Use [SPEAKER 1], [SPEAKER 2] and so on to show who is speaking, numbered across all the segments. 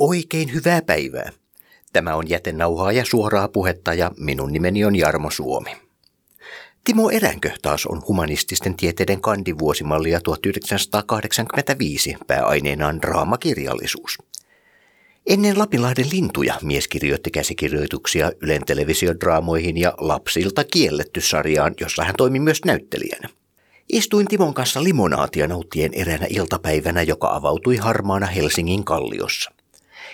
[SPEAKER 1] Oikein hyvää päivää. Tämä on jätenauhaa ja suoraa puhetta ja minun nimeni on Jarmo Suomi. Timo Eränkö taas on humanististen tieteiden kandivuosimallia 1985 pääaineenaan draamakirjallisuus. Ennen Lapinlahden lintuja mies kirjoitti käsikirjoituksia Ylen televisiodraamoihin ja Lapsilta kielletty sarjaan, jossa hän toimi myös näyttelijänä. Istuin Timon kanssa limonaatia nauttien eräänä iltapäivänä, joka avautui harmaana Helsingin kalliossa.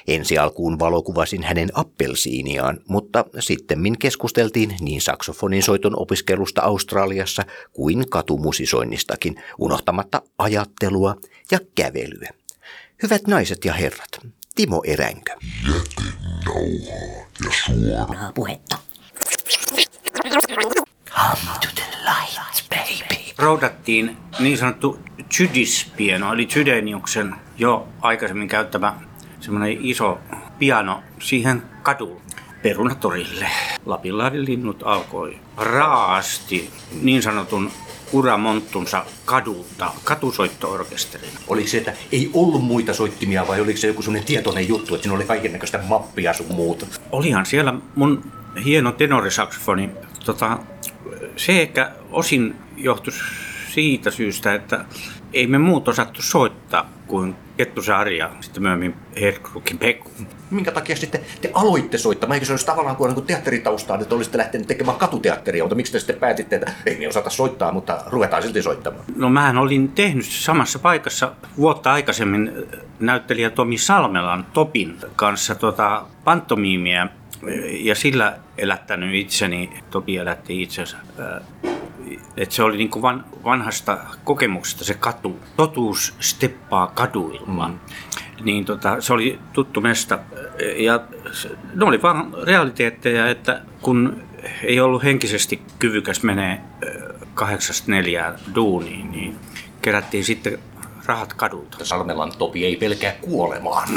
[SPEAKER 1] Ensi alkuun valokuvasin hänen appelsiiniaan, mutta sitten keskusteltiin niin saksofonin soiton opiskelusta Australiassa kuin katumusisoinnistakin, unohtamatta ajattelua ja kävelyä. Hyvät naiset ja herrat, Timo Eränkö.
[SPEAKER 2] Ja suoraa
[SPEAKER 3] puhetta.
[SPEAKER 4] Come to the light, baby. Roudattiin niin sanottu Zydispieno, eli Zydeniuksen jo aikaisemmin käyttämä semmoinen iso piano siihen kadulle perunatorille. Lapinlahden linnut alkoi raasti niin sanotun uramonttunsa kadulta, katusoittoorkesterin.
[SPEAKER 1] Oliko se, että ei ollut muita soittimia vai oliko se joku sellainen tietoinen juttu, että siinä oli kaikennäköistä mappia sun muuta?
[SPEAKER 4] Olihan siellä mun hieno tenorisaksofoni. Tota, se ehkä osin johtui siitä syystä, että ei me muut osattu soittaa kuin Kettusen Ari ja sitten myöhemmin Herkrukin Pekku.
[SPEAKER 1] Minkä takia sitten te aloitte soittamaan? Eikö se olisi tavallaan kuin, kuin teatteritaustaa, että olisitte lähteneet tekemään katuteatteria, mutta miksi te sitten päätitte, että ei me osata soittaa, mutta ruvetaan silti soittamaan?
[SPEAKER 4] No mähän olin tehnyt samassa paikassa vuotta aikaisemmin näyttelijä Tomi Salmelan Topin kanssa tota, pantomiimia ja sillä elättänyt itseni, Topi elätti itsensä että se oli niin kuin van, vanhasta kokemuksesta se katu. Totuus steppaa kaduilla. Mm. Niin tota, se oli tuttu mesta. Ja ne oli vaan realiteetteja, että kun ei ollut henkisesti kyvykäs menee kahdeksasta neljään duuniin, niin kerättiin sitten rahat kadulta.
[SPEAKER 1] Salmelan Topi ei pelkää kuolemaan.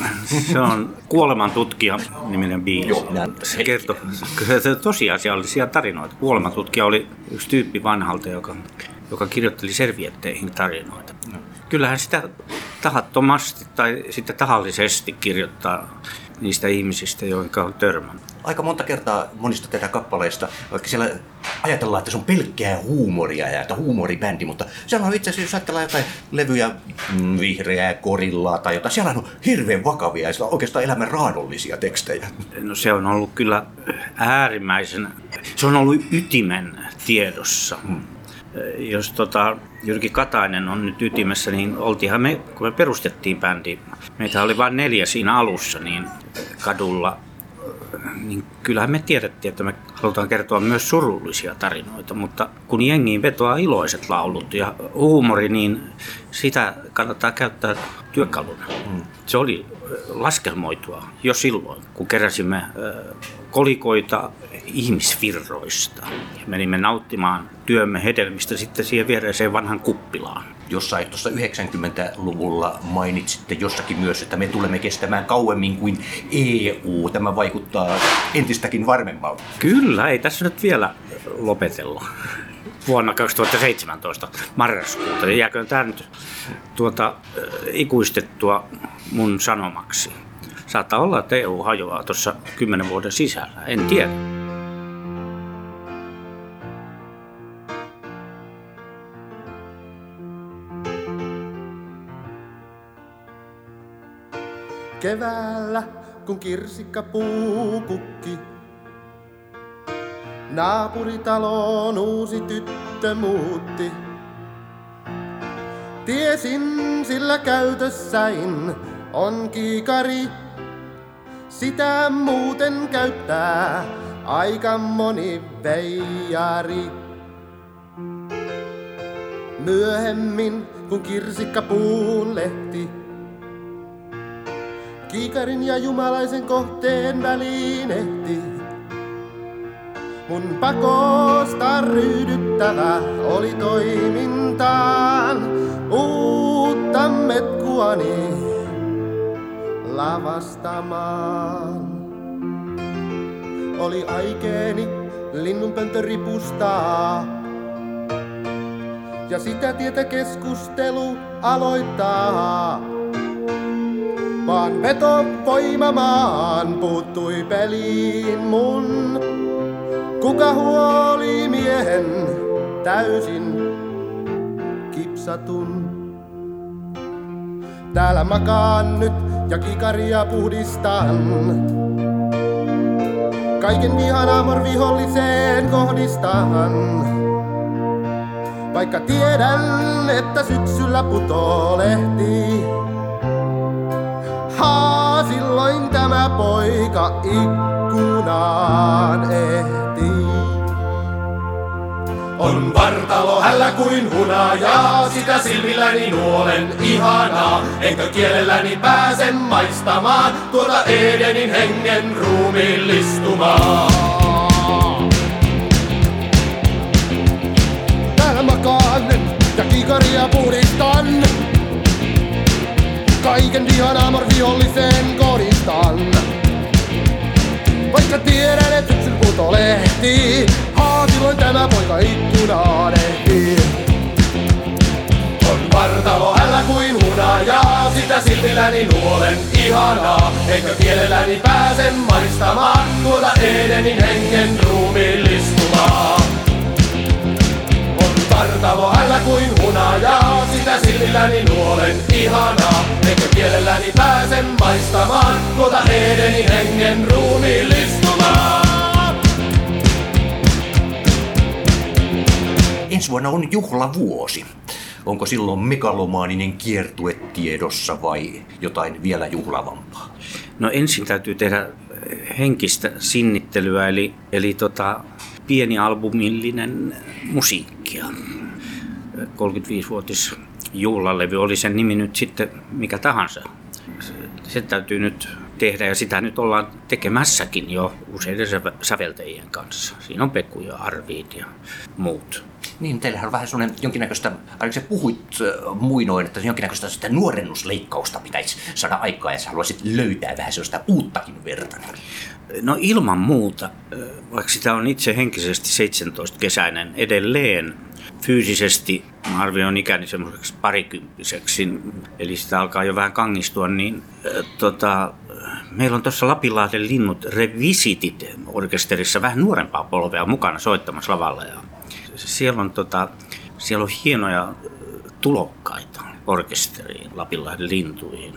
[SPEAKER 4] Se on kuoleman tutkija niminen biisi. Joo, se kertoo tosiasiallisia tarinoita. Kuoleman tutkija oli yksi tyyppi vanhalta, joka, joka kirjoitteli servietteihin tarinoita. Kyllähän sitä tahattomasti tai sitten tahallisesti kirjoittaa niistä ihmisistä, joihin on törmännyt.
[SPEAKER 1] Aika monta kertaa monista tätä kappaleista, vaikka siellä ajatellaan, että se on pelkkää huumoria ja että huumoribändi, mutta siellä on itse asiassa, jos ajatellaan jotain levyjä, mm, vihreää korillaa tai jotain, siellä on hirveän vakavia ja oikeastaan elämän raadollisia tekstejä.
[SPEAKER 4] No se on ollut kyllä äärimmäisen, se on ollut ytimen tiedossa. Hmm jos tota, Jyrki Katainen on nyt ytimessä, niin oltiinhan me, kun me perustettiin bändi, meitä oli vain neljä siinä alussa, niin kadulla, niin kyllähän me tiedettiin, että me halutaan kertoa myös surullisia tarinoita, mutta kun jengiin vetoaa iloiset laulut ja huumori, niin sitä kannattaa käyttää työkaluna. Mm. Se oli laskelmoitua jo silloin, kun keräsimme kolikoita ihmisvirroista. Ja menimme nauttimaan työmme hedelmistä sitten siihen viereiseen vanhan kuppilaan.
[SPEAKER 1] Jossain tuossa 90-luvulla mainitsitte jossakin myös, että me tulemme kestämään kauemmin kuin EU. Tämä vaikuttaa entistäkin varmemmalta.
[SPEAKER 4] Kyllä, ei tässä nyt vielä lopetella vuonna 2017 marraskuuta. Jääköön tämä nyt tuota, ikuistettua mun sanomaksi. Saattaa olla, että EU hajoaa tuossa kymmenen vuoden sisällä, en tiedä.
[SPEAKER 5] Keväällä, kun kirsikka puukukki, naapuritaloon uusi tyttö muutti. Tiesin sillä käytössäin on kiikari, sitä muuten käyttää aika moni veijari. Myöhemmin, kun kirsikka puun lehti, kiikarin ja jumalaisen kohteen väliin ehti. Mun pakosta ryhdyttävä oli toimintaan uutta metkuani lavastamaan. Oli aikeeni linnunpöntö ripustaa. Ja sitä tietä keskustelu aloittaa. Vaan veto voimamaan puuttui peliin mun. Kuka huoli miehen täysin kipsatun? Täällä makaan nyt ja kikaria puhdistan. Kaiken vihan amor viholliseen kohdistan. Vaikka tiedän, että syksyllä putoo lehti. Haa, silloin tämä poika ikkunaan ehtii. On vartalo hällä kuin hunajaa, sitä silmilläni nuolen ihanaa. Enkö kielelläni pääsen maistamaan tuota Edenin hengen ruumiillistumaa. Täällä makaan ja kikaria puhdistan. Kaiken vihan amor viholliseen kohdistan. Vaikka tiedän, et syksyn puto lehti, haa silloin tämä poika ikkunaan ehtii. On vartalo hällä kuin hunajaa, sitä silmilläni nuolen ihanaa. Enkö kielelläni pääsen maistamaan tuota Edenin hengen ruumiillistumaa. On vartalo hällä kuin hunajaa, sitä silmilläni nuolen ihanaa. Enkö kielelläni pääsen maistamaan tuota Edenin hengen ruumiillistumaa.
[SPEAKER 1] Ensi vuonna on juhlavuosi. Onko silloin megalomaaninen kiertue tiedossa vai jotain vielä juhlavampaa?
[SPEAKER 4] No ensin täytyy tehdä henkistä sinnittelyä, eli, eli tota, pieni albumillinen musiikkia. 35-vuotis juhlalevy, oli sen nimi nyt sitten mikä tahansa. Se, täytyy nyt tehdä ja sitä nyt ollaan tekemässäkin jo useiden säve- säveltäjien kanssa. Siinä on Peku ja Arviit ja muut.
[SPEAKER 1] Niin, teillähän on vähän sellainen jonkinnäköistä, ainakin sä puhuit äh, muinoin, että jonkinnäköistä sitä nuorennusleikkausta pitäisi saada aikaa ja sä haluaisit löytää vähän sellaista uuttakin verta.
[SPEAKER 4] No ilman muuta, vaikka sitä on itse henkisesti 17-kesäinen edelleen, fyysisesti mä arvioin ikäni semmoiseksi parikymppiseksi, eli sitä alkaa jo vähän kangistua, niin äh, tota, meillä on tuossa Lapinlahden linnut Revisitit orkesterissa vähän nuorempaa polvea mukana soittamassa lavalla. Ja siellä, on, tota, siellä on hienoja tulokkaita orkesteriin, Lapinlahden lintuihin,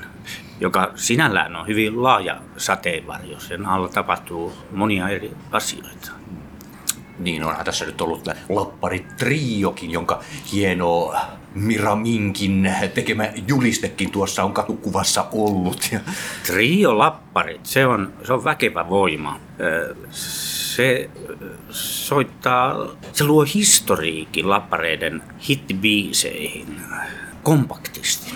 [SPEAKER 4] joka sinällään on hyvin laaja sateenvarjo. Sen alla tapahtuu monia eri asioita.
[SPEAKER 1] Niin onhan tässä nyt ollut Lappari Triokin, jonka hieno Mira Minkin tekemä julistekin tuossa on katukuvassa ollut. Ja
[SPEAKER 4] Trio Lapparit, se on, se on väkevä voima. Se soittaa, se luo historiikin lappareiden hittibiiseihin kompaktisti.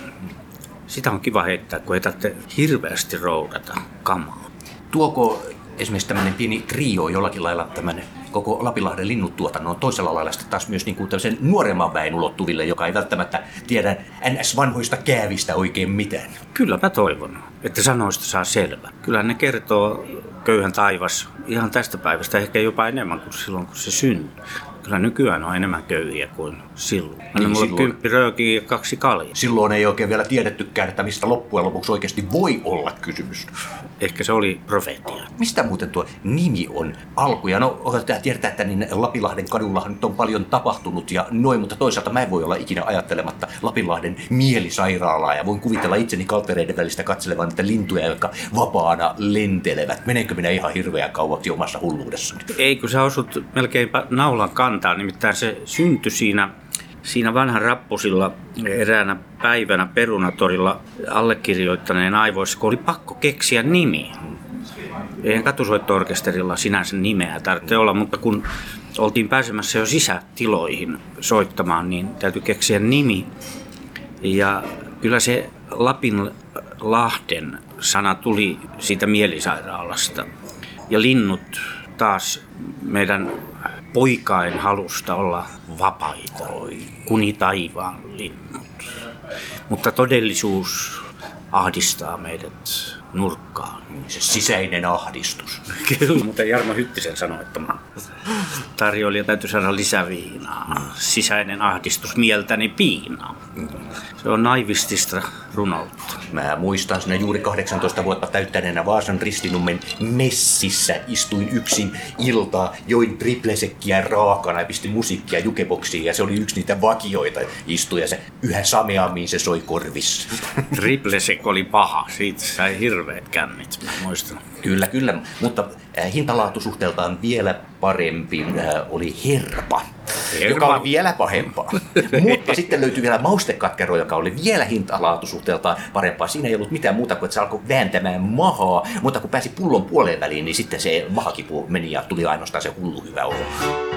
[SPEAKER 4] Sitä on kiva heittää, kun ei tarvitse hirveästi roudata kamaa.
[SPEAKER 1] tuoko esimerkiksi tämmöinen pieni trio jollakin lailla tämän koko Lapinlahden linnuttuotannon toisella lailla sitten taas myös niin kuin tämmöisen nuoremman väen ulottuville, joka ei välttämättä tiedä NS-vanhoista käävistä oikein mitään.
[SPEAKER 4] Kyllä mä toivon, että sanoista saa selvä. Kyllä ne kertoo köyhän taivas ihan tästä päivästä ehkä jopa enemmän kuin silloin, kun se syntyi. Kyllä nykyään on enemmän köyhiä kuin silloin. Anna
[SPEAKER 1] Niin,
[SPEAKER 4] mulle
[SPEAKER 1] silloin.
[SPEAKER 4] kymppi röökiä ja kaksi kaljaa.
[SPEAKER 1] Silloin ei oikein vielä tiedettykään, että mistä loppujen lopuksi oikeasti voi olla kysymys.
[SPEAKER 4] Ehkä se oli profeetia.
[SPEAKER 1] Mistä muuten tuo nimi on alku? Ja no, tää tiedetään, että niin Lapinlahden kadullahan nyt on paljon tapahtunut ja noin, mutta toisaalta mä en voi olla ikinä ajattelematta Lapinlahden mielisairaalaa ja voin kuvitella itseni kaltereiden välistä katselevan niitä lintuja, jotka vapaana lentelevät. Menenkö minä ihan hirveän kauaksi omassa hulluudessani?
[SPEAKER 4] Ei, kun sä osut melkeinpä naulan kantaan, nimittäin se syntyi siinä, siinä vanhan rappusilla eräänä päivänä perunatorilla allekirjoittaneen aivoissa, kun oli pakko keksiä nimi. Eihän katusoitto-orkesterilla sinänsä nimeä tarvitse olla, mutta kun oltiin pääsemässä jo sisätiloihin soittamaan, niin täytyy keksiä nimi. Ja kyllä se Lapin Lahden sana tuli siitä mielisairaalasta. Ja linnut taas meidän poikain halusta olla vapaita, kuni taivaan linnut. Mutta todellisuus ahdistaa meidät nurkkaan. takaa.
[SPEAKER 1] Se sisäinen ahdistus.
[SPEAKER 4] Kyllä, mutta Jarmo Hyttisen sanoi, että tarjoilija täytyy saada lisäviinaa. Sisäinen ahdistus mieltäni piinaa. Se on naivistista runoutta.
[SPEAKER 1] Mä muistan sinne juuri 18 vuotta täyttäneenä Vaasan ristinummen messissä istuin yksin iltaa, join triplesekkiä raakana ja pistin musiikkia jukeboksiin ja se oli yksi niitä vakioita istuja ja se yhä sameammin se soi korvissa.
[SPEAKER 4] Triplesek oli paha, siitä sai hirveät kännit, mä muistan.
[SPEAKER 1] Kyllä, kyllä, mutta äh, hintalaatusuhteeltaan vielä parempi äh, oli Herpa. Joka on vielä pahempaa. mutta sitten löytyi vielä maustekatkero, joka oli vielä hintalaatusuhteeltaan parempaa. Siinä ei ollut mitään muuta kuin, että se alkoi vääntämään mahaa, mutta kun pääsi pullon puoleen väliin, niin sitten se mahakipu meni ja tuli ainoastaan se hullu hyvä olo.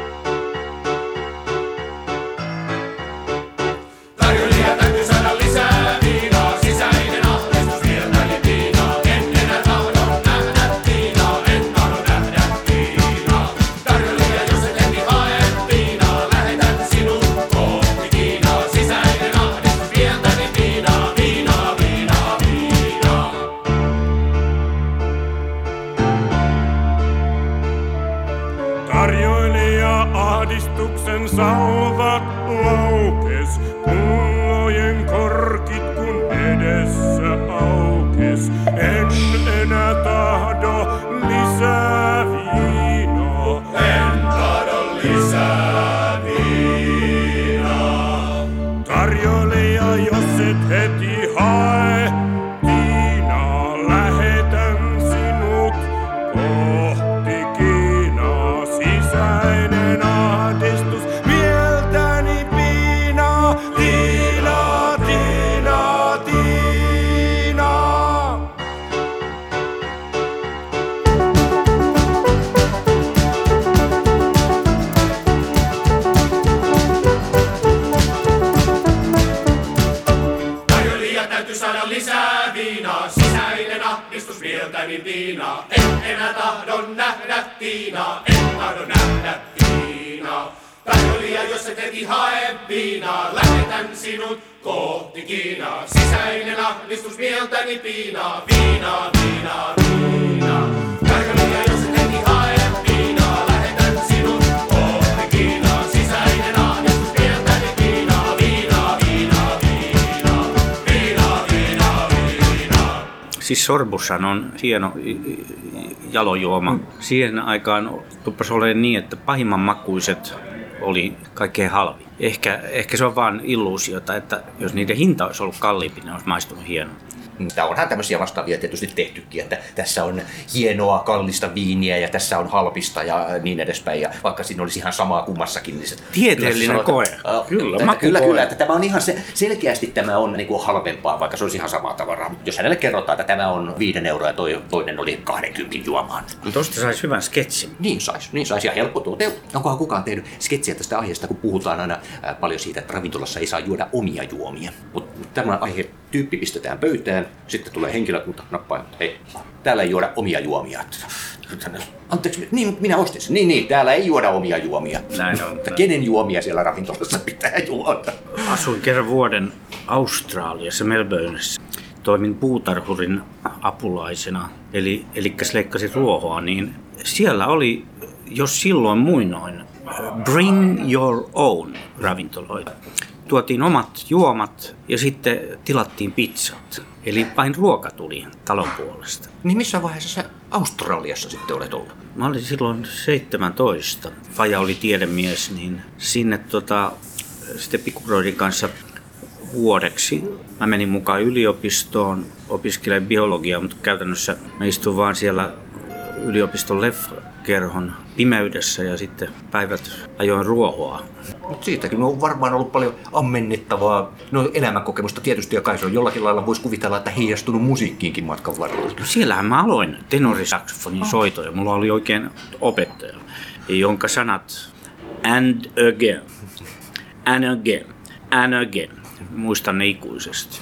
[SPEAKER 5] Nähdä
[SPEAKER 3] Tiinaa,
[SPEAKER 5] en tahdo nähdä Tiinaa. Tarjoilija, jos et heti hae viinaa, lähetän sinut kohti Kiinaa. Sisäinen ahdistus mieltäni piinaa, viinaa, viinaa, viinaa. Jos et sinut. Sisäinen piinaa.
[SPEAKER 4] Siis sorbussan on hieno jalojuoma. Siihen aikaan tuppasi olemaan niin, että pahimman makuiset oli kaikkein halvin. Ehkä, ehkä se on vain illuusiota, että jos niiden hinta olisi ollut kalliimpi, ne olisi maistunut hieno.
[SPEAKER 1] Tämä onhan tämmöisiä vastaavia tietysti tehtykin, että tässä on hienoa, kallista viiniä ja tässä on halpista ja niin edespäin. Ja vaikka siinä olisi ihan samaa kummassakin. Niin se,
[SPEAKER 4] Tieteellinen
[SPEAKER 1] kyllä se
[SPEAKER 4] koe.
[SPEAKER 1] sanotaan-
[SPEAKER 4] Kyllä,
[SPEAKER 1] että, kyllä, kyllä, että tämä on ihan se, selkeästi tämä on niin kuin halvempaa, vaikka se olisi ihan samaa tavaraa. Jos hänelle kerrotaan, että tämä on viiden euroa ja toi, toinen oli 20 juomaan.
[SPEAKER 4] Tuosta saisi hyvän sketsin.
[SPEAKER 1] Niin sais, niin sais ja helppo toteuttaa. Onkohan kukaan tehnyt sketsiä tästä aiheesta, kun puhutaan aina ää, paljon siitä, että ravintolassa ei saa juoda omia juomia. Mutta tämä aihe tyyppi pistetään pöytään, sitten tulee henkilökunta, nappaa, hei, täällä ei juoda omia juomia. Anteeksi, niin, minä ostin sen. Niin, niin, täällä ei juoda omia juomia.
[SPEAKER 4] Näin on.
[SPEAKER 1] Mutta kenen juomia siellä ravintolassa pitää juoda?
[SPEAKER 4] Asuin kerran vuoden Australiassa, Melbourneissa. Toimin puutarhurin apulaisena, eli, eli leikkasin ruohoa, niin siellä oli, jos silloin muinoin, bring your own ravintoloita. Tuotiin omat juomat ja sitten tilattiin pizzat. Eli vain ruoka tuli talon puolesta.
[SPEAKER 1] Niin missä vaiheessa sä Australiassa sitten olet ollut?
[SPEAKER 4] Mä olin silloin 17. Faja oli tiedemies, niin sinne tota, sitten pikkuroidin kanssa vuodeksi. Mä menin mukaan yliopistoon, opiskelen biologiaa, mutta käytännössä mä istuin vaan siellä yliopiston leffakerhon pimeydessä ja sitten päivät ajoin ruohoa.
[SPEAKER 1] Mutta siitäkin on varmaan ollut paljon ammennettavaa no, elämänkokemusta tietysti, ja kai se on jollakin lailla voisi kuvitella, että heijastunut musiikkiinkin matkan varrella.
[SPEAKER 4] Siellähän mä aloin tenorisaksofonin soito ja mulla oli oikein opettaja, jonka sanat and again, and again, and again. Muistan ne ikuisesti.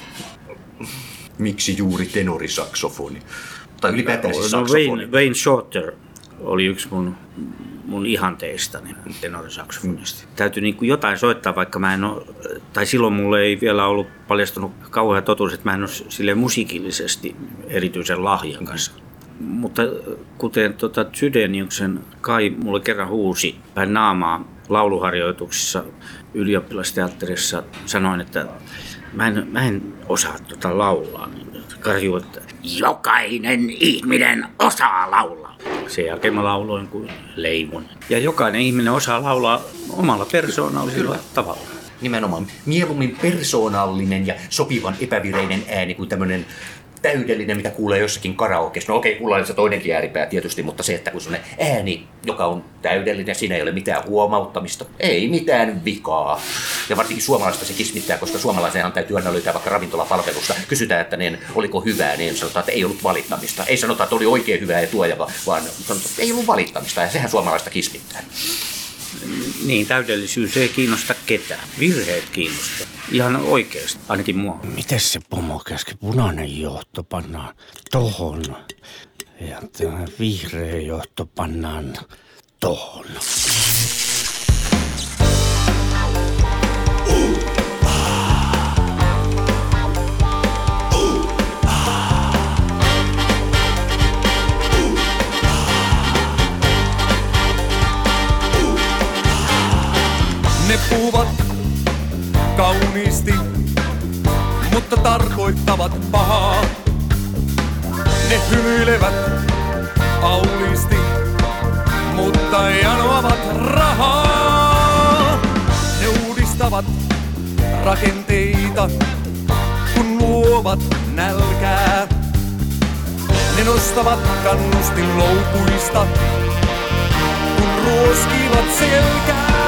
[SPEAKER 1] Miksi juuri tenorisaksofoni? Tai ylipäätään siis
[SPEAKER 4] No. Wayne, Wayne Shorter oli yksi mun mun ihanteistani tenorisaksofonista. Täytyy niin kuin jotain soittaa, vaikka mä en ole, tai silloin mulle ei vielä ollut paljastunut kauhean totuus, että mä en ole sille musiikillisesti erityisen lahjan kanssa. Mutta kuten tota Zydeniuksen Kai mulle kerran huusi päin naamaa lauluharjoituksissa ylioppilasteatterissa, sanoin, että mä en, mä en osaa tota laulaa. Karju, että jokainen ihminen osaa laulaa. Sen jälkeen mä lauloin kuin leivon. Ja jokainen ihminen osaa laulaa omalla persoonallisella tavalla.
[SPEAKER 1] Nimenomaan mieluummin persoonallinen ja sopivan epävireinen ääni kuin tämmöinen täydellinen, mitä kuulee jossakin karaokeessa. No okei, kuulla on se toinenkin ääripää tietysti, mutta se, että kun sellainen ääni, joka on täydellinen, siinä ei ole mitään huomauttamista, ei mitään vikaa. Ja varsinkin suomalaista se kismittää, koska suomalaisenhan täytyy aina löytää vaikka ravintolapalvelusta. Kysytään, että niin, oliko hyvää, niin sanotaan, että ei ollut valittamista. Ei sanota, että oli oikein hyvää ja tuojava, vaan sanotaan, että ei ollut valittamista. Ja sehän suomalaista kismittää.
[SPEAKER 4] Niin, täydellisyys ei kiinnosta ketään. Virheet kiinnostaa. Ihan oikeasti, ainakin mua.
[SPEAKER 6] Miten se pomo käski? Punainen johto pannaan tohon. Ja tämä vihreä johto pannaan tohon.
[SPEAKER 3] Puhuvat kauniisti, mutta tarkoittavat pahaa. Ne hymyilevät auliisti, mutta janoavat rahaa. Ne uudistavat rakenteita, kun luovat nälkää. Ne nostavat kannustin loukuista, kun ruoskivat selkää.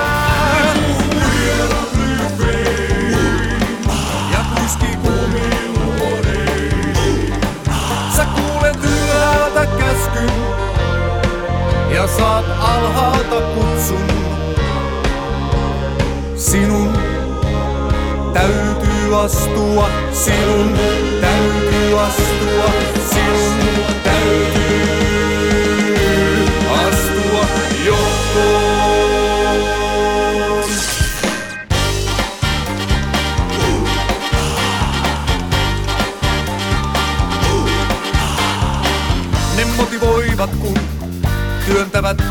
[SPEAKER 3] Ja saat alhaalta kutsun. Sinun täytyy astua, sinun täytyy astua, sinun täytyy astua johtoon. Ne motivoivat kun työntävät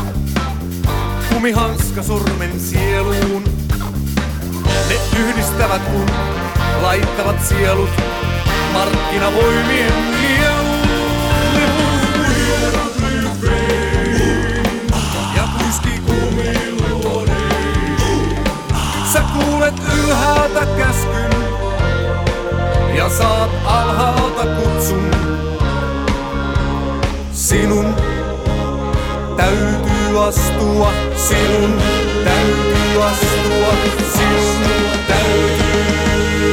[SPEAKER 3] kumihanska sormen sieluun. Ne yhdistävät kun laittavat sielut markkinavoimien kuulet ylhäältä käskyn ja saat alhaalta kutsun. Sinun täytyy astua, sinun täytyy astua, sinun täytyy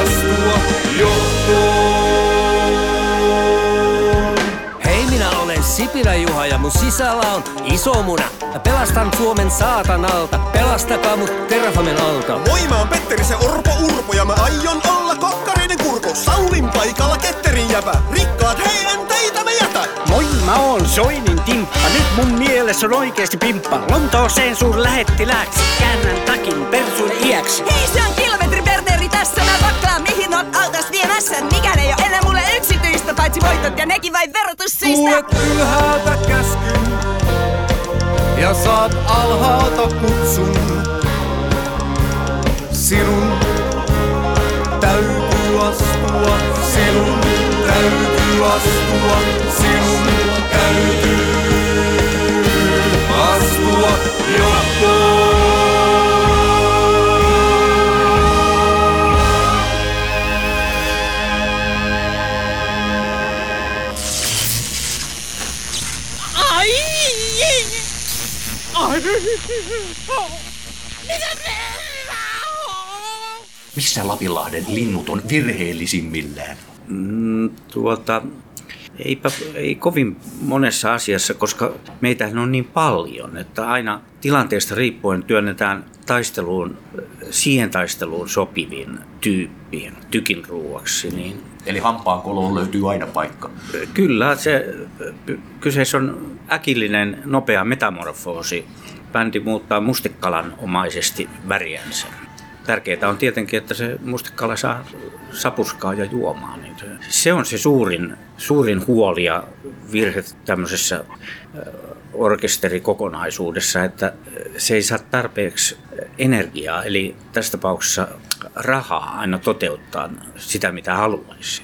[SPEAKER 3] astua johtoon.
[SPEAKER 7] Hei, minä olen Sipilä Juha ja mun sisällä on iso muna. Mä pelastan Suomen saatanalta, pelastakaa mut Terrafamen alta.
[SPEAKER 8] Moi, mä oon Petteri se Orpo Urpo ja mä aion olla kokkareiden kurko. Saulin paikalla ketterin jäpä. Rikkaat, hei en teitä me jätä.
[SPEAKER 9] Moi, mä oon Soinin timppa. Nyt mun mielessä on oikeesti pimppa. Lontooseen suur lähettilääksi. Käännän takin persuille iäksi.
[SPEAKER 10] Hei, se on kilometri Berneri tässä. Mä vakkaan mihin on altas viemässä. Mikään ei oo enää mulle yksityistä, paitsi voitot ja nekin vain verotussyistä.
[SPEAKER 3] Kuulet ylhäältä käskyn ja saat alhaalta kutsun. Sinun täytyy astua, sinun täytyy astua, sinun täytyy astua johtoon.
[SPEAKER 1] Missä Lapinlahden linnut on virheellisimmillään?
[SPEAKER 4] Mm, tuota, Eipä, ei kovin monessa asiassa, koska meitähän on niin paljon, että aina tilanteesta riippuen työnnetään taisteluun, siihen taisteluun sopivin tyyppiin, tykin ruuaksi. Niin
[SPEAKER 1] Eli hampaan koloon löytyy aina paikka.
[SPEAKER 4] Kyllä, se kyseessä on äkillinen, nopea metamorfoosi. Bändi muuttaa mustekalan omaisesti väriänsä. Tärkeää on tietenkin, että se mustekala saa sapuskaa ja juomaa. Niin se, on se suurin, suurin huoli ja virhe tämmöisessä orkesterikokonaisuudessa, että se ei saa tarpeeksi energiaa, eli tässä tapauksessa rahaa aina toteuttaa sitä, mitä haluaisi.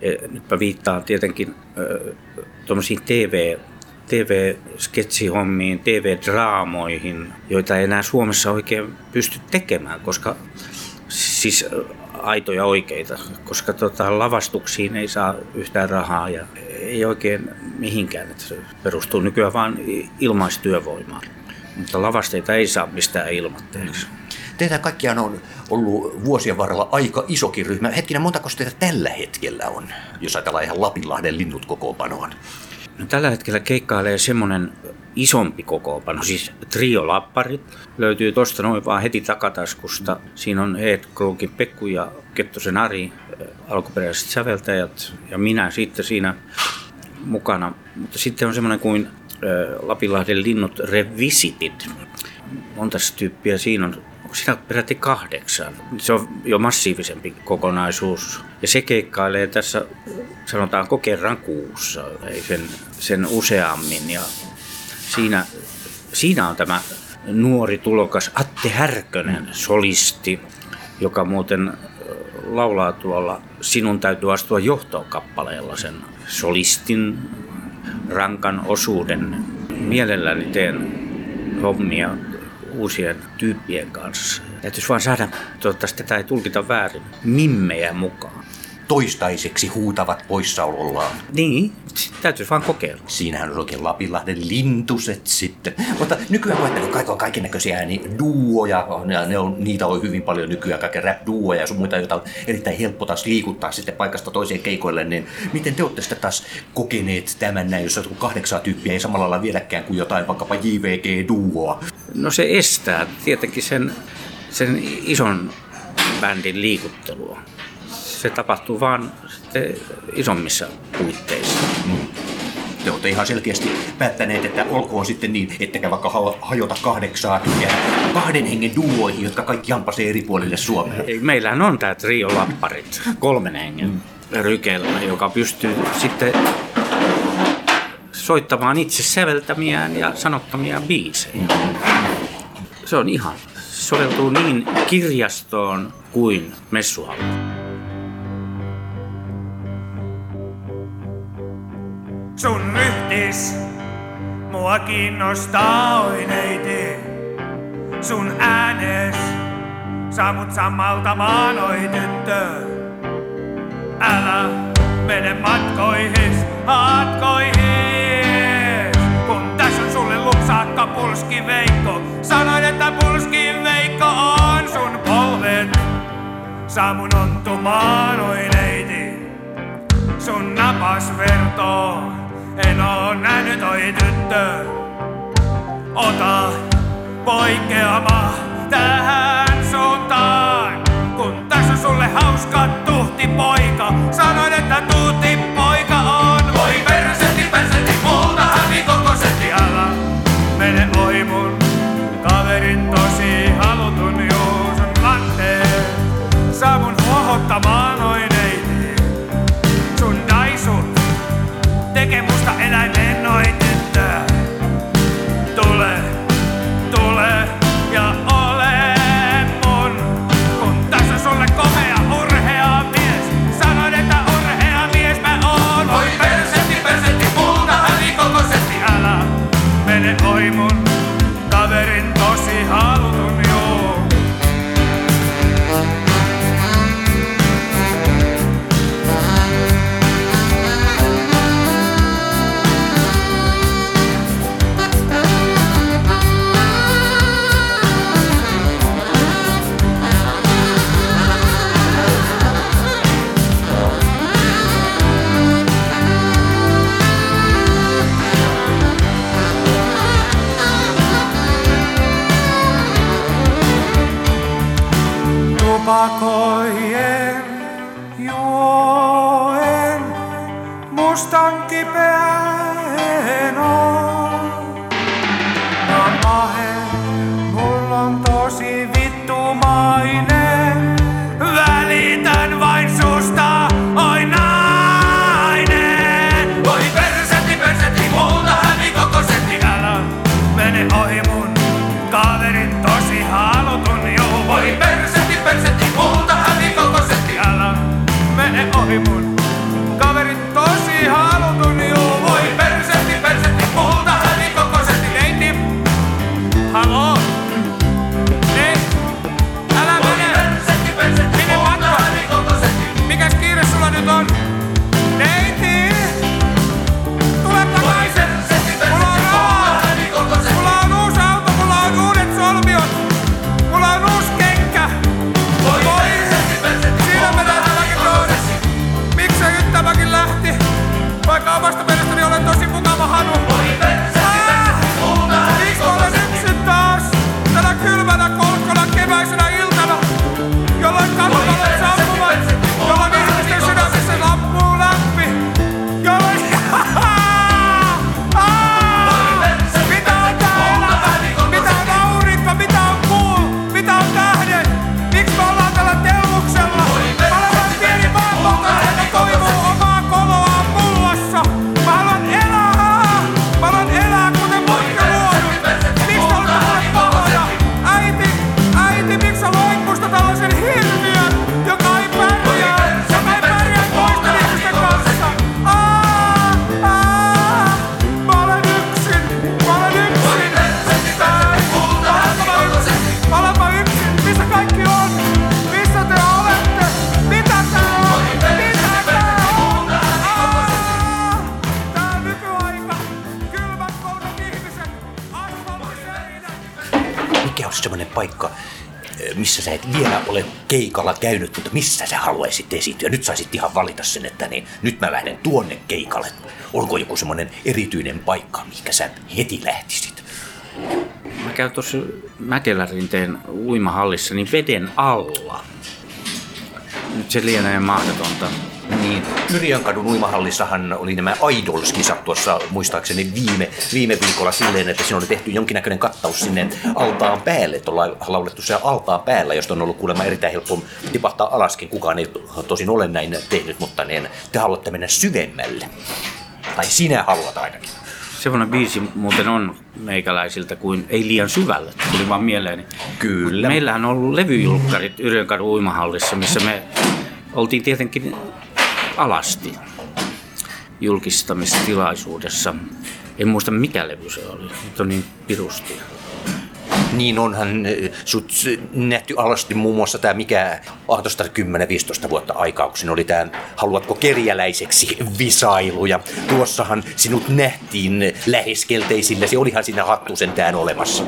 [SPEAKER 4] Ja Nytpä viittaan tietenkin tuommoisiin TV, TV-sketsihommiin, TV-draamoihin, joita ei enää Suomessa oikein pysty tekemään, koska siis aitoja oikeita, koska tota, lavastuksiin ei saa yhtään rahaa ja ei oikein mihinkään. Että se perustuu nykyään vain ilmaistyövoimaan. Mutta lavasteita ei saa mistään ilmatteeksi.
[SPEAKER 1] Teitä kaikkiaan on ollut vuosien varrella aika isokin ryhmä. Hetkinen, montako teitä tällä hetkellä on, jos ajatellaan ihan Lapinlahden linnut kokoonpanoon?
[SPEAKER 4] No, tällä hetkellä keikkailee semmoinen isompi kokoonpano, siis triolapparit. Löytyy tuosta noin vaan heti takataskusta. Siinä on Eet Kruukin Pekku ja Kettosen Ari, äh, alkuperäiset säveltäjät ja minä sitten siinä mukana. Mutta sitten on semmoinen kuin äh, Lapinlahden linnut Revisitit. Monta tyyppiä siinä on onko siinä peräti kahdeksan. Se on jo massiivisempi kokonaisuus. Ja se keikkailee tässä, sanotaanko kerran kuussa, ei sen, sen useammin. Ja siinä, siinä on tämä nuori tulokas Atte Härkönen, solisti, joka muuten laulaa tuolla Sinun täytyy astua johtoon kappaleella sen solistin rankan osuuden. Mielelläni teen hommia uusien tyyppien kanssa. Täytyisi vaan saada, toivottavasti tätä ei tulkita väärin, mimmejä mukaan.
[SPEAKER 1] Toistaiseksi huutavat poissaolollaan.
[SPEAKER 4] Niin, täytyisi vaan kokeilla.
[SPEAKER 1] Siinähän on oikein Lapinlahden lintuset sitten. Mutta nykyään koettelen kaiken kaiken näköisiä niin duoja, ne, ne on, niitä on hyvin paljon nykyään, kaiken rap-duoja ja sun muita, joita on erittäin helppo taas liikuttaa sitten paikasta toiseen keikoille. Niin miten te olette sitten taas kokeneet tämän näin, jos on kahdeksaa tyyppiä ei samalla lailla vieläkään kuin jotain vaikkapa JVG-duoa?
[SPEAKER 4] No se estää tietenkin sen, sen ison bändin liikuttelua. Se tapahtuu vaan sitten isommissa puitteissa.
[SPEAKER 1] Te olette ihan selkeästi päättäneet, että olkoon sitten niin, ettekä vaikka ha- hajota kahdeksaa tykkää kahden hengen duoihin, jotka kaikki jampasee eri puolille Suomea.
[SPEAKER 4] Ei, Meillähän on tämä trio lapparit, kolmen hengen mm. rykelmä, joka pystyy sitten soittamaan itse säveltämiään ja sanottamiaan biisejä. Se on ihan, soveltuu niin kirjastoon kuin messuhalliin.
[SPEAKER 11] Mua kiinnostaa oineiti. Sun äänes saa mut sammaltamaan oi tyttö. Älä mene matkoihis, matkoihis. Kun tässä on sulle lupsaakka pulski Veikko. Sanoin, että pulski Veikko on sun polvet. Saa mun ontumaan oi neiti. Sun napas vertoo. En oo nähnyt oi tyttö. Ota poikkeama tähän suuntaan. Kun tässä on sulle hauska tuhti poika. Sanoin, että tuutti
[SPEAKER 1] keikalla käynyt, mutta missä sä haluaisit esiintyä? Nyt saisit ihan valita sen, että niin, nyt mä lähden tuonne keikalle. Onko joku semmoinen erityinen paikka, mihinkä sä heti lähtisit?
[SPEAKER 4] Mä käyn tuossa Mäkelärinteen uimahallissa niin veden alla. Nyt se lienee mahdotonta.
[SPEAKER 1] Niin, Yrjönkadun uimahallissahan oli nämä Idols-kisat tuossa muistaakseni viime, viime viikolla silleen, että siinä oli tehty jonkinnäköinen kattaus sinne altaan päälle, että ollaan laulettu siellä altaan päällä, josta on ollut kuulemma erittäin helppo tipahtaa alaskin. Kukaan ei tosin ole näin tehnyt, mutta niin, te haluatte mennä syvemmälle. Tai sinä haluat ainakin.
[SPEAKER 4] Semmoinen biisi muuten on meikäläisiltä kuin Ei liian syvälle, tuli vaan mieleeni.
[SPEAKER 1] Kyllä.
[SPEAKER 4] Meillähän on ollut levyjulkkarit Yrjönkadun uimahallissa, missä me oltiin tietenkin alasti julkistamistilaisuudessa. En muista mikä levy se oli, mutta on niin pirusti.
[SPEAKER 1] Niin onhan eh, sut nähty alasti muun muassa tämä mikä ahtosta 10-15 vuotta aikaa, kun oli tämä Haluatko kerjäläiseksi visailu. Ja tuossahan sinut nähtiin läheskelteisillä, olihan siinä hattu sentään olemassa.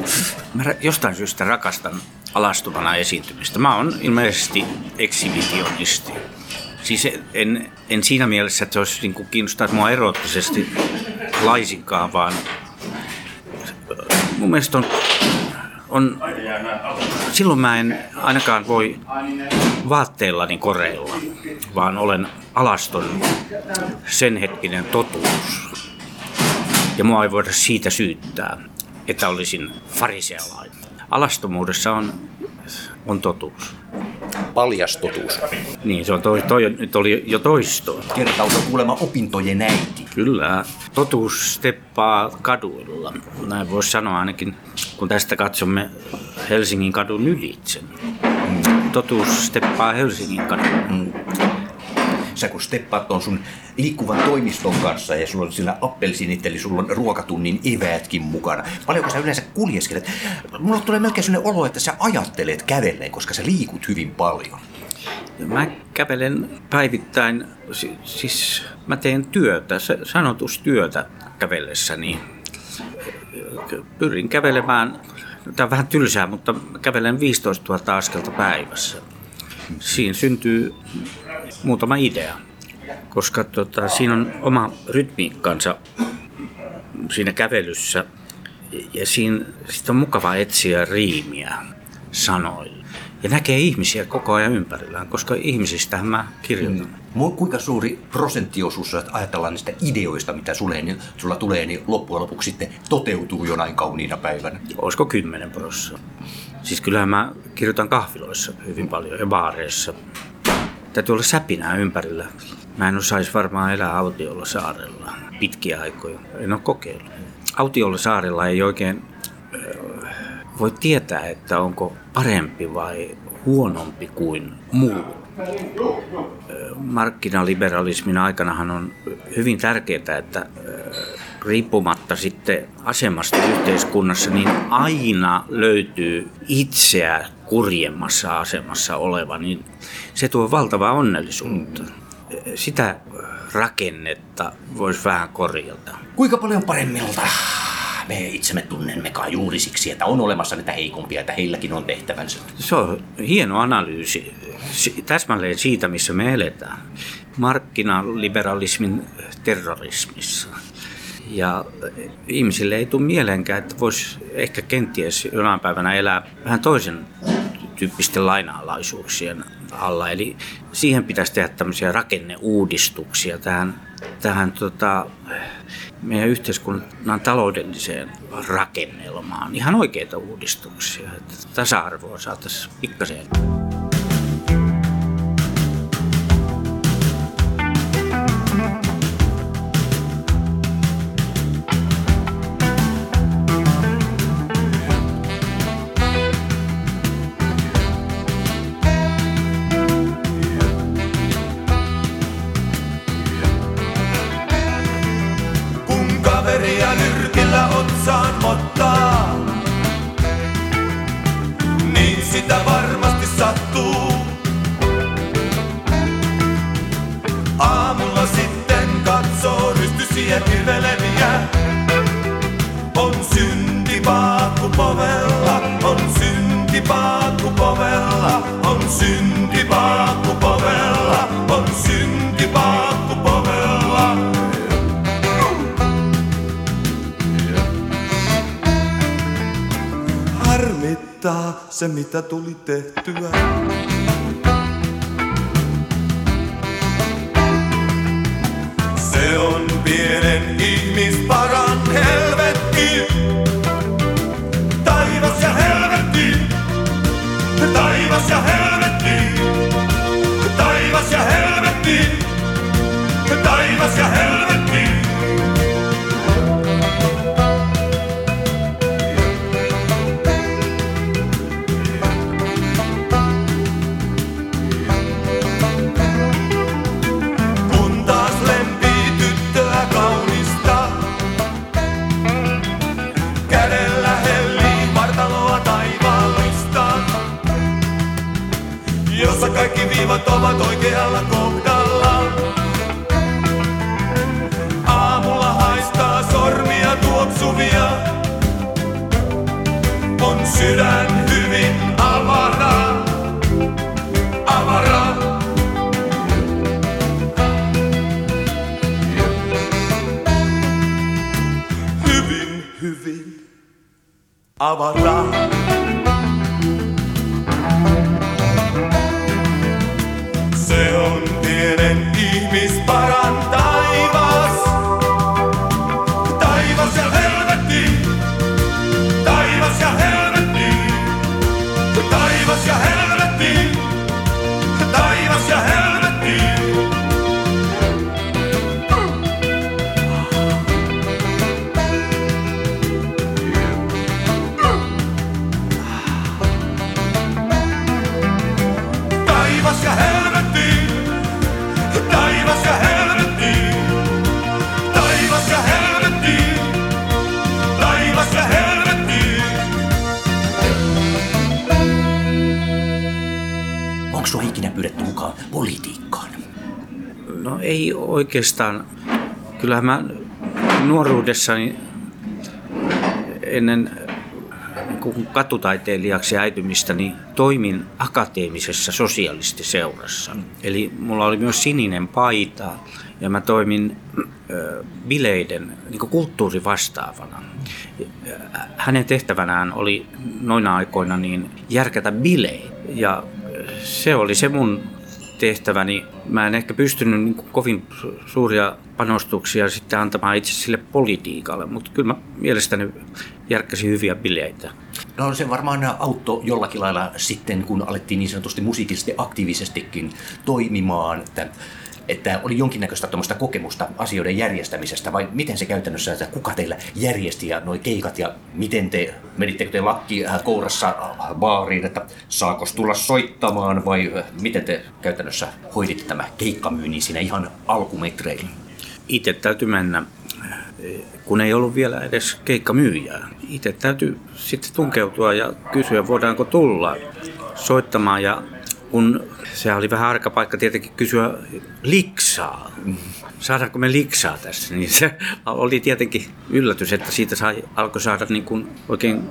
[SPEAKER 4] Mä jostain syystä rakastan alastuvana esiintymistä. Mä oon ilmeisesti ekshibitionisti. Siis en, en siinä mielessä, että se olisi niin kuin kiinnostaa mua eroottisesti laisinkaan, vaan mun mielestä on, on silloin mä en ainakaan voi vaatteillani koreilla, vaan olen alaston sen hetkinen totuus. Ja mua ei voida siitä syyttää, että olisin farisealainen. Alastomuudessa on, on totuus.
[SPEAKER 1] Paljas totuus.
[SPEAKER 4] Niin, se on toi, toi nyt oli jo toistoa.
[SPEAKER 1] Kertaus on kuulemma opintojen äiti.
[SPEAKER 4] Kyllä. Totuus steppaa kaduilla. Näin voisi sanoa ainakin, kun tästä katsomme Helsingin kadun ylitse. Totuus steppaa Helsingin kadulla.
[SPEAKER 1] Sä kun steppaat ton sun liikkuvan toimiston kanssa ja sulla on sillä appelsiinit, eli sulla on ruokatunnin eväätkin mukana. Paljonko sä yleensä kuljeskelet? Mulla tulee melkein sellainen olo, että sä ajattelet kävellen, koska sä liikut hyvin paljon.
[SPEAKER 4] Mä kävelen päivittäin, si- siis mä teen työtä, sanotustyötä kävellessäni. Pyrin kävelemään, tämä on vähän tylsää, mutta kävelen 15 000 askelta päivässä. Siinä syntyy muutama idea, koska tota, siinä on oma rytmiikkansa siinä kävelyssä ja siinä sit on mukava etsiä riimiä sanoille. ja näkee ihmisiä koko ajan ympärillään, koska ihmisistähän mä kirjoitan.
[SPEAKER 1] Mm. Kuinka suuri prosenttiosuus, jos ajatellaan niistä ideoista, mitä sulle, niin, sulla tulee, niin loppujen lopuksi sitten toteutuu jonain kauniina päivänä?
[SPEAKER 4] Olisiko 10 prosenttia? Siis kyllähän mä kirjoitan kahviloissa hyvin paljon ja baareissa. Täytyy olla säpinää ympärillä. Mä en osaisi varmaan elää autiolla saarella pitkiä aikoja. En ole kokeillut. Autiolla saarella ei oikein äh, voi tietää, että onko parempi vai huonompi kuin muu. Markkinaliberalismin aikanahan on hyvin tärkeää, että riippumatta sitten asemasta yhteiskunnassa, niin aina löytyy itseä kurjemmassa asemassa oleva, niin se tuo valtavaa onnellisuutta. Sitä rakennetta voisi vähän korjata.
[SPEAKER 1] Kuinka paljon paremmilta me itsemme tunnemme juuri siksi, että on olemassa näitä heikompia, että heilläkin on tehtävänsä.
[SPEAKER 4] Se on hieno analyysi täsmälleen siitä, missä me eletään. Markkinaliberalismin terrorismissa. Ja ihmisille ei tule mieleenkään, että voisi ehkä kenties jonain päivänä elää vähän toisen tyyppisten lainalaisuuksien alla. Eli siihen pitäisi tehdä tämmöisiä rakenneuudistuksia tähän, tähän tota, meidän yhteiskunnan taloudelliseen rakennelmaan. Ihan oikeita uudistuksia, että tasa-arvoa saataisiin pikkasen
[SPEAKER 12] viivat ovat oikealla kohdalla. Aamulla haistaa sormia tuoksuvia. On sydän hyvin avara, avara. Hyvin, hyvin avara.
[SPEAKER 4] Ei oikeastaan. Kyllähän mä nuoruudessani ennen niin katutaiteilijaksi äitymistä, niin toimin akateemisessa sosialistiseurassa. Eli mulla oli myös sininen paita ja mä toimin bileiden niin kulttuurivastaavana. Hänen tehtävänään oli noina aikoina niin järkätä bileitä Ja se oli se mun tehtäväni. Mä en ehkä pystynyt niin kovin su- suuria panostuksia sitten antamaan itse sille politiikalle, mutta kyllä mä mielestäni järkkäsin hyviä bileitä.
[SPEAKER 1] No se varmaan auttoi jollakin lailla sitten, kun alettiin niin sanotusti musiikillisesti aktiivisestikin toimimaan, että, että oli jonkinnäköistä tuommoista kokemusta asioiden järjestämisestä, vai miten se käytännössä, että kuka teillä järjesti ja noi keikat, ja miten te, menittekö te lakki äh, kourassa äh, baariin, että saako tulla soittamaan, vai äh, miten te käytännössä hoiditte tämä keikkamyynnin siinä ihan alkumetreillä?
[SPEAKER 4] Itse täytyy mennä, kun ei ollut vielä edes keikkamyyjää. Itse täytyy sitten tunkeutua ja kysyä, voidaanko tulla soittamaan. Ja kun se oli vähän arka paikka tietenkin kysyä liksaa. Saadaanko me liksaa tässä? Niin se oli tietenkin yllätys, että siitä sai, alkoi saada niin kuin oikein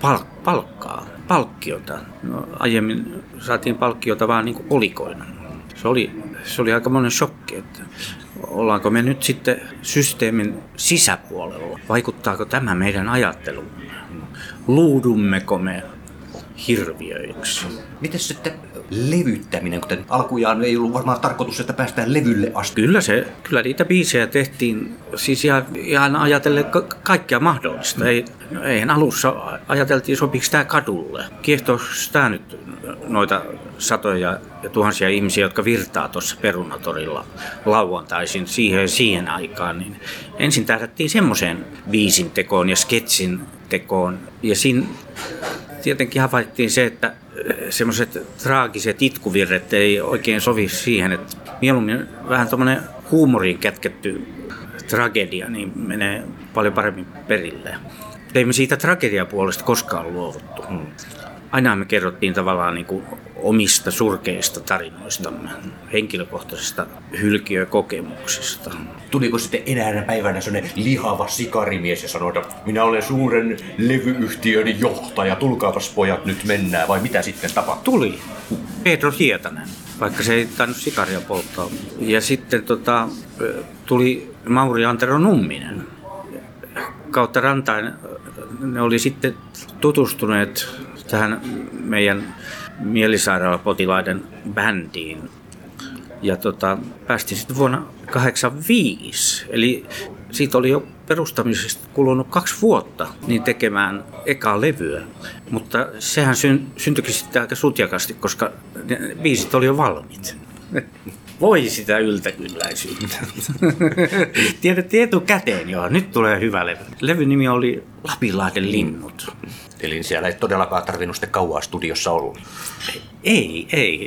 [SPEAKER 4] pal- palkkaa, palkkiota. No, aiemmin saatiin palkkiota vaan niin kuin olikoina. Se oli, se oli aika monen shokki, että ollaanko me nyt sitten systeemin sisäpuolella? Vaikuttaako tämä meidän ajatteluun? Luudummeko me hirviöiksi?
[SPEAKER 1] Miten sitten levyttäminen, kuten alkujaan ei ollut varmaan tarkoitus, että päästään levylle asti?
[SPEAKER 4] Kyllä, se, kyllä niitä biisejä tehtiin siis ihan, ihan ajatellen ka- kaikkea mahdollista. Ei, eihän alussa ajateltiin, sopiiko tämä kadulle. Kiehtoiko tämä nyt noita satoja ja tuhansia ihmisiä, jotka virtaa tuossa perunatorilla lauantaisin siihen siihen aikaan, niin ensin tähdättiin semmoiseen biisin tekoon ja sketsin tekoon. Ja siinä tietenkin havaittiin se, että semmoiset traagiset itkuvirret ei oikein sovi siihen, että mieluummin vähän tuommoinen huumoriin kätketty tragedia niin menee paljon paremmin perille. Ei me siitä tragediapuolesta koskaan luovuttu. Aina me kerrottiin tavallaan niin kuin omista surkeista tarinoistamme, henkilökohtaisista hylkiökokemuksista.
[SPEAKER 1] Tuliko sitten enää päivänä sellainen lihava sikarimies ja sanoi, että minä olen suuren levyyhtiön johtaja, tulkaapas pojat nyt mennään, vai mitä sitten tapahtui?
[SPEAKER 4] Tuli. Pedro Hietanen, vaikka se ei tainnut sikaria polttaa. Ja sitten tota, tuli Mauri Antero Numminen. Kautta rantain ne oli sitten tutustuneet tähän meidän mielisairaalapotilaiden bändiin. Ja tota, päästiin sitten vuonna 85, eli siitä oli jo perustamisesta kulunut kaksi vuotta niin tekemään ekaa levyä. Mutta sehän syn, syntyikin sitten aika sutjakasti, koska ne biisit oli jo valmiit. Voi sitä yltäkylläisyyttä. Tiedätte etukäteen jo, nyt tulee hyvä levy. Levyn nimi oli Lapinlahden linnut.
[SPEAKER 1] Eli siellä ei todellakaan tarvinnut sitten kauaa studiossa olla.
[SPEAKER 4] Ei, ei.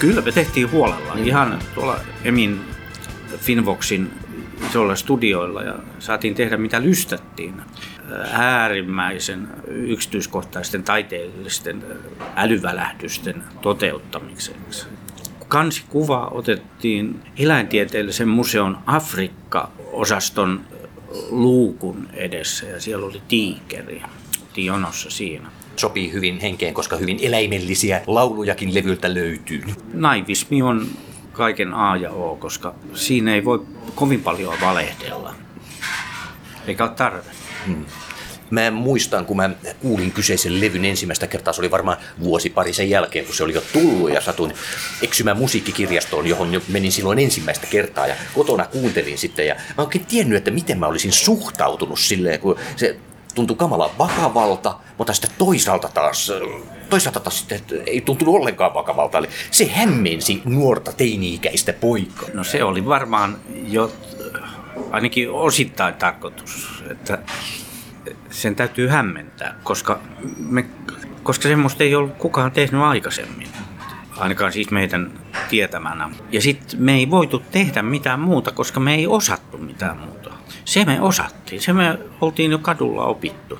[SPEAKER 4] Kyllä me tehtiin huolella. Ihan tuolla Emin Finvoxin isoilla studioilla ja saatiin tehdä mitä lystättiin äärimmäisen yksityiskohtaisten taiteellisten älyvälähdysten toteuttamiseksi. Kansikuva otettiin eläintieteellisen museon Afrikka-osaston luukun edessä ja siellä oli tiikeri. Oltiin jonossa siinä.
[SPEAKER 1] Sopii hyvin henkeen, koska hyvin eläimellisiä laulujakin levyltä löytyy.
[SPEAKER 4] Naivismi on kaiken A ja O, koska siinä ei voi kovin paljon valehdella. Eikä ole tarve.
[SPEAKER 1] Hmm. Mä muistan, kun mä kuulin kyseisen levyn ensimmäistä kertaa, se oli varmaan vuosi pari sen jälkeen, kun se oli jo tullut ja satuin eksymään musiikkikirjastoon, johon jo menin silloin ensimmäistä kertaa ja kotona kuuntelin sitten ja mä oikein tiennyt, että miten mä olisin suhtautunut silleen, kun se tuntui kamala vakavalta, mutta sitten toisaalta taas, toisaalta taas sitten ei tuntunut ollenkaan vakavalta. Eli se hämmensi nuorta teini-ikäistä poikaa.
[SPEAKER 4] No se oli varmaan jo ainakin osittain tarkoitus, että sen täytyy hämmentää, koska, me, koska semmoista ei ollut kukaan tehnyt aikaisemmin. Ainakaan siis meidän tietämänä. Ja sitten me ei voitu tehdä mitään muuta, koska me ei osattu mitään muuta. Se me osattiin, se me oltiin jo kadulla opittu.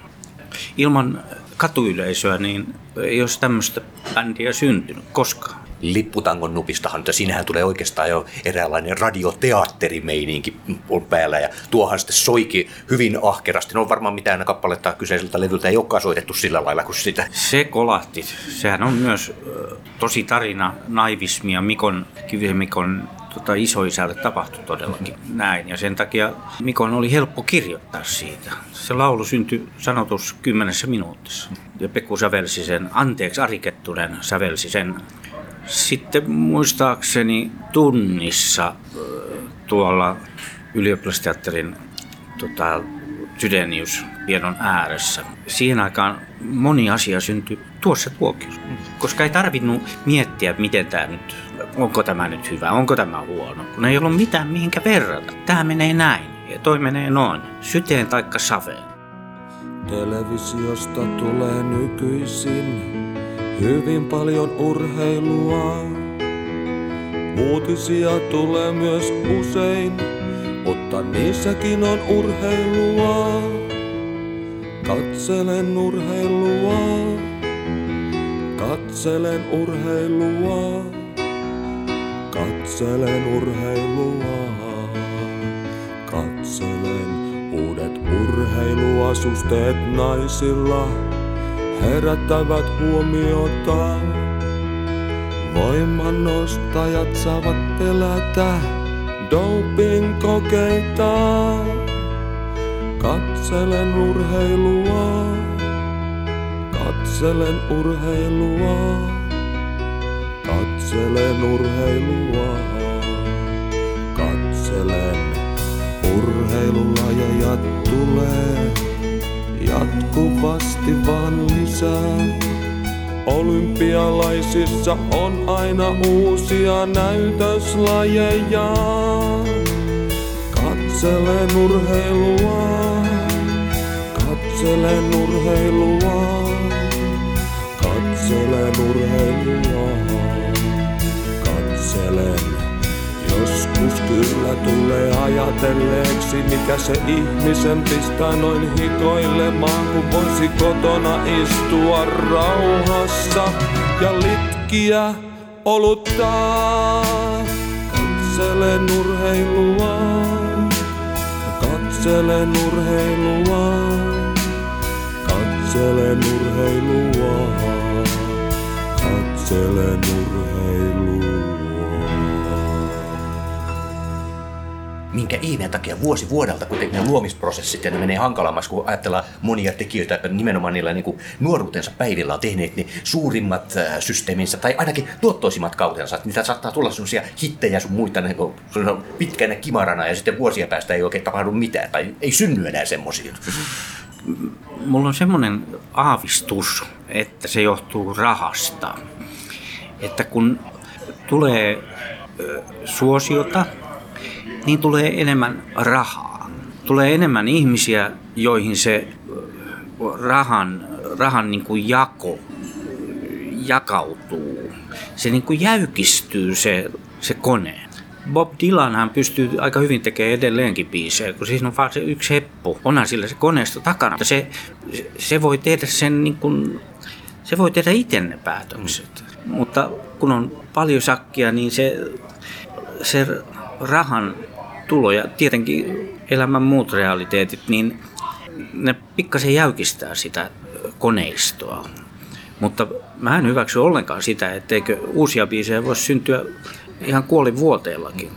[SPEAKER 4] Ilman katuyleisöä niin ei olisi tämmöistä bändiä syntynyt koskaan.
[SPEAKER 1] Lipputangon nupistahan, että siinähän tulee oikeastaan jo eräänlainen radioteatterimeininki on päällä ja tuohan sitten soikin hyvin ahkerasti. No varmaan mitään kappaletta kyseiseltä levyltä ei olekaan soitettu sillä lailla kuin sitä.
[SPEAKER 4] Se kolahti. Sehän on myös tosi tarina naivismia Mikon, Kivisen Mikon tota, isoisälle tapahtui todellakin näin. Ja sen takia Mikon oli helppo kirjoittaa siitä. Se laulu syntyi sanotus kymmenessä minuutissa. Ja Peku sävelsi sen, anteeksi Ari Kettunen sävelsi sen. Sitten muistaakseni tunnissa tuolla ylioppilasteatterin tota, Sydenius pianon ääressä. Siihen aikaan moni asia syntyi tuossa tuokiossa, koska ei tarvinnut miettiä, miten tämä nyt, onko tämä nyt hyvä, onko tämä huono, kun ei ollut mitään mihinkä verrata. Tämä menee näin ja toi menee noin, syteen taikka saveen.
[SPEAKER 13] Televisiosta tulee nykyisin hyvin paljon urheilua. Uutisia tulee myös usein, mutta niissäkin on urheilua. Katselen urheilua, katselen urheilua, katselen urheilua, katselen uudet urheiluasusteet naisilla herättävät huomiota. Voimanostajat saavat pelätä doping-kokeita. Katselen urheilua, katselen urheilua, katselen urheilua, katselen urheilulajajat tulee. Jatkuvasti vaan lisää. Olympialaisissa on aina uusia näytöslajeja. Katselen urheilua, Katselen urheilua, katselen urheilua, katselen. Joskus kyllä tulee ajatelleeksi, mikä se ihmisen pistää noin hikoilemaan, kun voisi kotona istua rauhassa ja litkiä olutta. Katselen urheilua, katselen urheilua, katselen urheilua, katselen urheilua.
[SPEAKER 1] minkä ihmeen takia vuosi vuodelta kuitenkin ne luomisprosessit ja ne menee hankalammaksi, kun ajatellaan monia tekijöitä, jotka nimenomaan niillä niin kuin nuoruutensa päivillä on tehneet niin suurimmat äh, systeeminsä, tai ainakin tuottoisimmat kautensa. Että Niitä saattaa tulla sellaisia hittejä sun muita niin kuin, pitkänä kimarana ja sitten vuosia päästä ei oikein tapahdu mitään, tai ei synny enää semmoisia.
[SPEAKER 4] Mulla on semmoinen aavistus, että se johtuu rahasta. Että kun tulee suosiota, niin tulee enemmän rahaa. Tulee enemmän ihmisiä, joihin se rahan, rahan niin kuin jako jakautuu. Se niin kuin jäykistyy se, se kone. Bob Dylan hän pystyy aika hyvin tekemään edelleenkin biisejä, kun siinä on vaan se yksi heppu. Onhan sillä se koneisto takana. Se, se voi tehdä sen niin kuin, se voi tehdä itse ne päätökset. Mm. Mutta kun on paljon sakkia, niin se, se rahan tulo ja tietenkin elämän muut realiteetit, niin ne pikkasen jäykistää sitä koneistoa. Mutta mä en hyväksy ollenkaan sitä, etteikö uusia biisejä voisi syntyä ihan kuolivuoteellakin.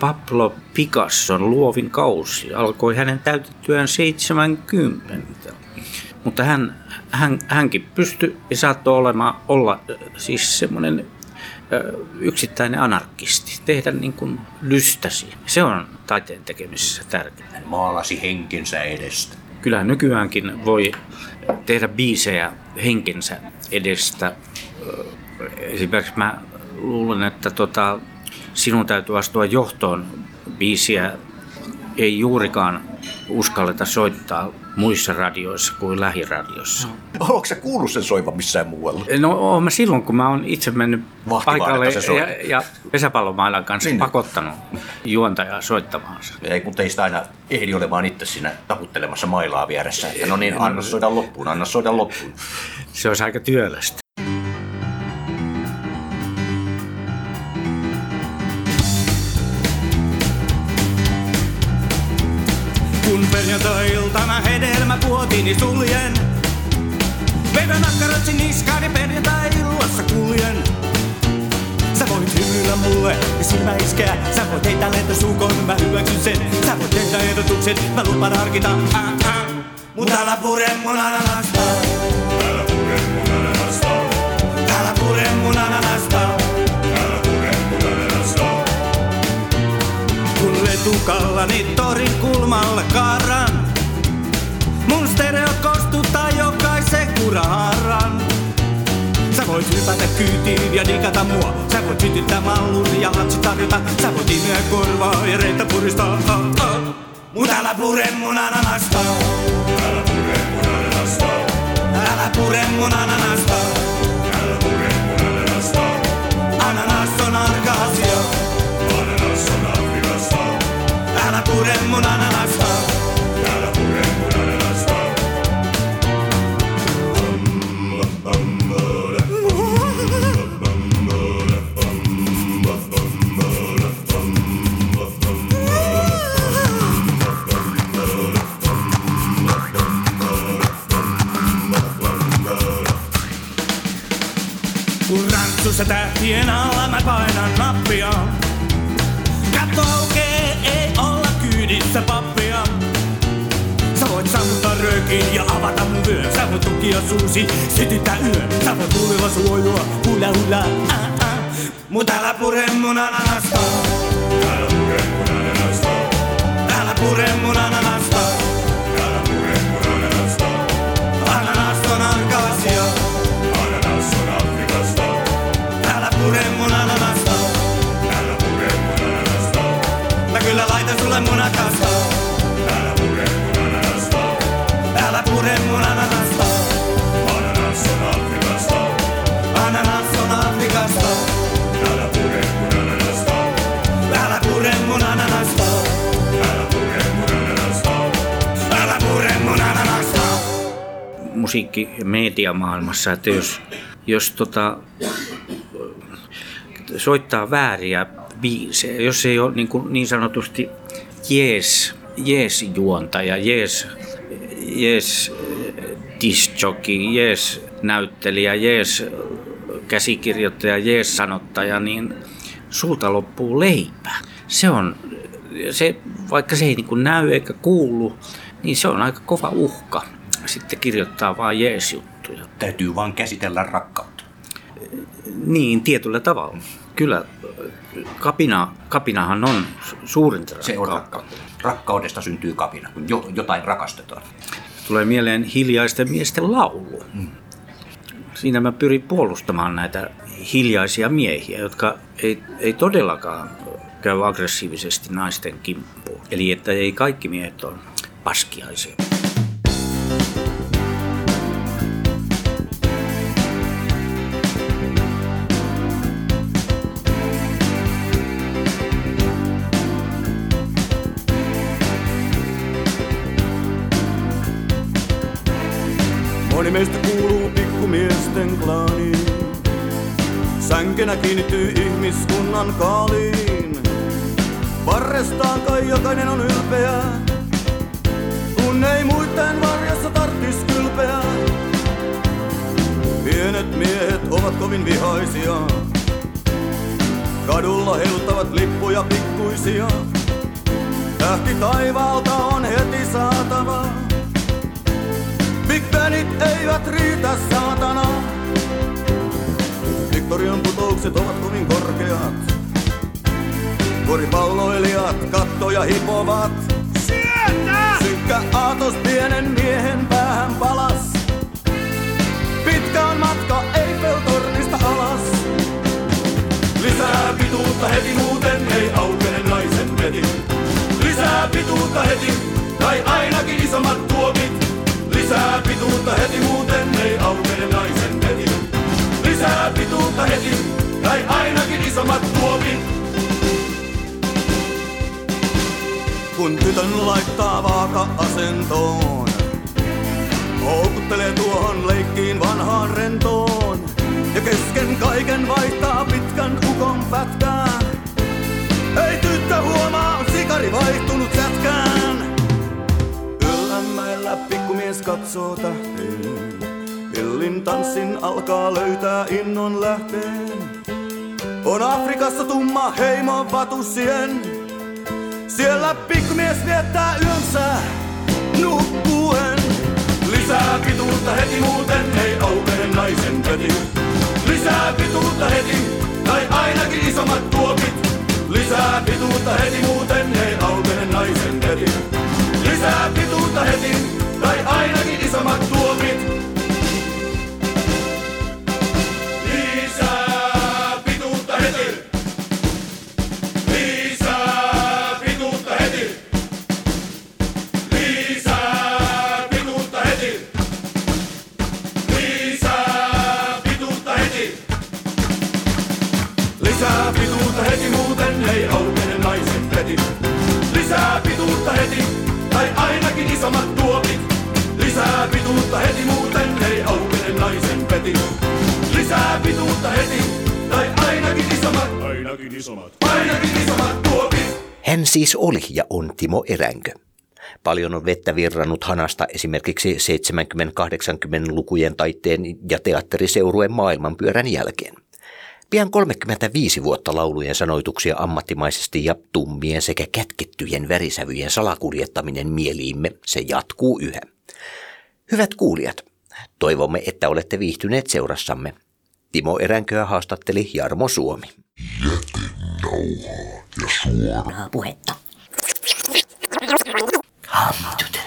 [SPEAKER 4] Pablo Picasson luovin kausi alkoi hänen täytettyään 70. Mutta hän, hän, hänkin pystyi ja saattoi olemaan, olla siis semmoinen yksittäinen anarkisti, tehdä niin kuin lystäsi. Se on taiteen tekemisessä tärkeää.
[SPEAKER 1] Hän maalasi henkensä edestä.
[SPEAKER 4] Kyllä nykyäänkin voi tehdä biisejä henkensä edestä. Esimerkiksi mä luulen, että tota, sinun täytyy astua johtoon biisiä ei juurikaan uskalleta soittaa muissa radioissa kuin lähiradiossa.
[SPEAKER 1] Onko sä kuullut sen soivan missään muualla?
[SPEAKER 4] No oon mä silloin, kun mä oon itse mennyt paikalle ja, ja pesäpallomailan kanssa
[SPEAKER 1] Niin.
[SPEAKER 4] pakottanut juontajaa soittamaansa.
[SPEAKER 1] Ei kun teistä aina ehdi olemaan itse siinä taputtelemassa mailaa vieressä. Että no niin, anna soida loppuun, anna soida loppuun.
[SPEAKER 4] Se olisi aika työlästä.
[SPEAKER 14] Kun perjantai-iltana hedelmäpuotini suljen, vedän akkarotsi niskaani perjantai-illassa kuljen. Sä voit hymyillä mulle ja silmä iskeä. Sä voit heittää lentosuukon, mä hyväksyn sen. Sä voit tehdä ehdotuksen, mä lupaan harkita. Äh, äh. Mut älä pure mun ananasta. Älä pure mun ananasta. Älä pure mun ananasta. Kun letukallani torin kulmalle kaaran, mun stereo kostuttaa jokaisen kuraharan. Sä voit hypätä kyytiin ja digata mua. Sä voit sytyttää mallun ja lapsi tarjota. Sä voit imeä korvaa ja reittä puristaa. Ah, ah. Mut älä pure mun ananasta. Älä pure mun ananasta. Älä pure mun ananasta. Älä pure mun ananasta. Älä pure mun ananasta. Kun rantsussa tähtien alla mä painan nappia. Kyydissä pappia. Sä voit sammuttaa röökin ja avata mun vyön. Sä voit tukia suusi, sytyttää yön. Sä voit huulilla suojua, hula hula, äh, äh. Mut älä pure mun ananasta. Älä pure mun ananasta. Älä pure mun ananasta.
[SPEAKER 4] Musiikki- että jos, jos tota, soittaa vääriä biisejä, jos ei ole niin, kuin niin sanotusti jees, jees juontaja, jees, jees disjockey, jees näyttelijä, jees käsikirjoittaja, jees sanottaja, niin sulta loppuu leipä. Se on, se, vaikka se ei niin kuin näy eikä kuulu, niin se on aika kova uhka sitten kirjoittaa vain jees-juttuja.
[SPEAKER 15] Täytyy vaan käsitellä rakkautta.
[SPEAKER 4] Niin, tietyllä tavalla. Kyllä, kapina, kapinahan on suurinta
[SPEAKER 15] Se on rakkautta. Rakkaudesta syntyy kapina, kun jo, jotain rakastetaan.
[SPEAKER 4] Tulee mieleen hiljaisten miesten laulu. Siinä mä pyrin puolustamaan näitä hiljaisia miehiä, jotka ei, ei todellakaan käy aggressiivisesti naisten kimppuun. Eli että ei kaikki miehet ole paskiaisia.
[SPEAKER 16] Sänkenä kiinnittyy ihmiskunnan kaaliin. Varrestaan kai jokainen on ylpeä, kun ei muiden varjassa tarttis kylpeä. Pienet miehet ovat kovin vihaisia. Kadulla heiluttavat lippuja pikkuisia. Tähti taivaalta on heti saatava. Big Benit eivät riitä saatana. Victorian putoukset ovat kovin korkeat. Koripalloilijat kattoja hipovat. Sieltä! Synkkä aatos pienen miehen päähän palas. Pitkä on matka Eiffeltornista alas.
[SPEAKER 5] Lisää pituutta heti muuten ei aukene naisen peti. Lisää pituutta heti, tai ainakin isommat tuopit. Lisää pituutta heti muuten ei aukene naisen peti. Lisää pituutta heti, tai ainakin isommat tuopit.
[SPEAKER 16] Kun tytön laittaa vaaka-asentoon, houkuttelee tuohon leikkiin vanhaan rentoon. Ja kesken kaiken vaihtaa pitkän ukon pätkään. Ei tyttö huomaa, on sikari vaihtunut sätkään. Yllämäellä pikkumies katsoo tähteen. Pillin tanssin alkaa löytää innon lähteen. On Afrikassa tumma heimo vatusien. Siellä pikkumies viettää yönsä nukkuen.
[SPEAKER 5] Lisää pituutta heti muuten ei aukene naisen peti. Lisää pituutta heti, tai ainakin isommat tuopit. Lisää pituutta heti muuten ei aukene naisen peti. Lisää pituutta heti, tai ainakin isommat tuopit. Pituutta heti muuten ei aukene naisen peti. Lisää pituutta heti, tai ainakin isommat. Ainakin isommat. Ainakin isommat tuopit.
[SPEAKER 1] Hän siis oli ja on Timo Eränkö. Paljon on vettä virrannut hanasta esimerkiksi 70-80-lukujen taitteen ja teatteriseurueen maailmanpyörän jälkeen. Pian 35 vuotta laulujen sanoituksia ammattimaisesti ja tummien sekä kätkettyjen värisävyjen salakuljettaminen mieliimme, se jatkuu yhä. Hyvät kuulijat, toivomme, että olette viihtyneet seurassamme. Timo Eränköä haastatteli Jarmo Suomi.
[SPEAKER 2] Nauhaa ja suoraa
[SPEAKER 17] puhetta.
[SPEAKER 1] Hamtut.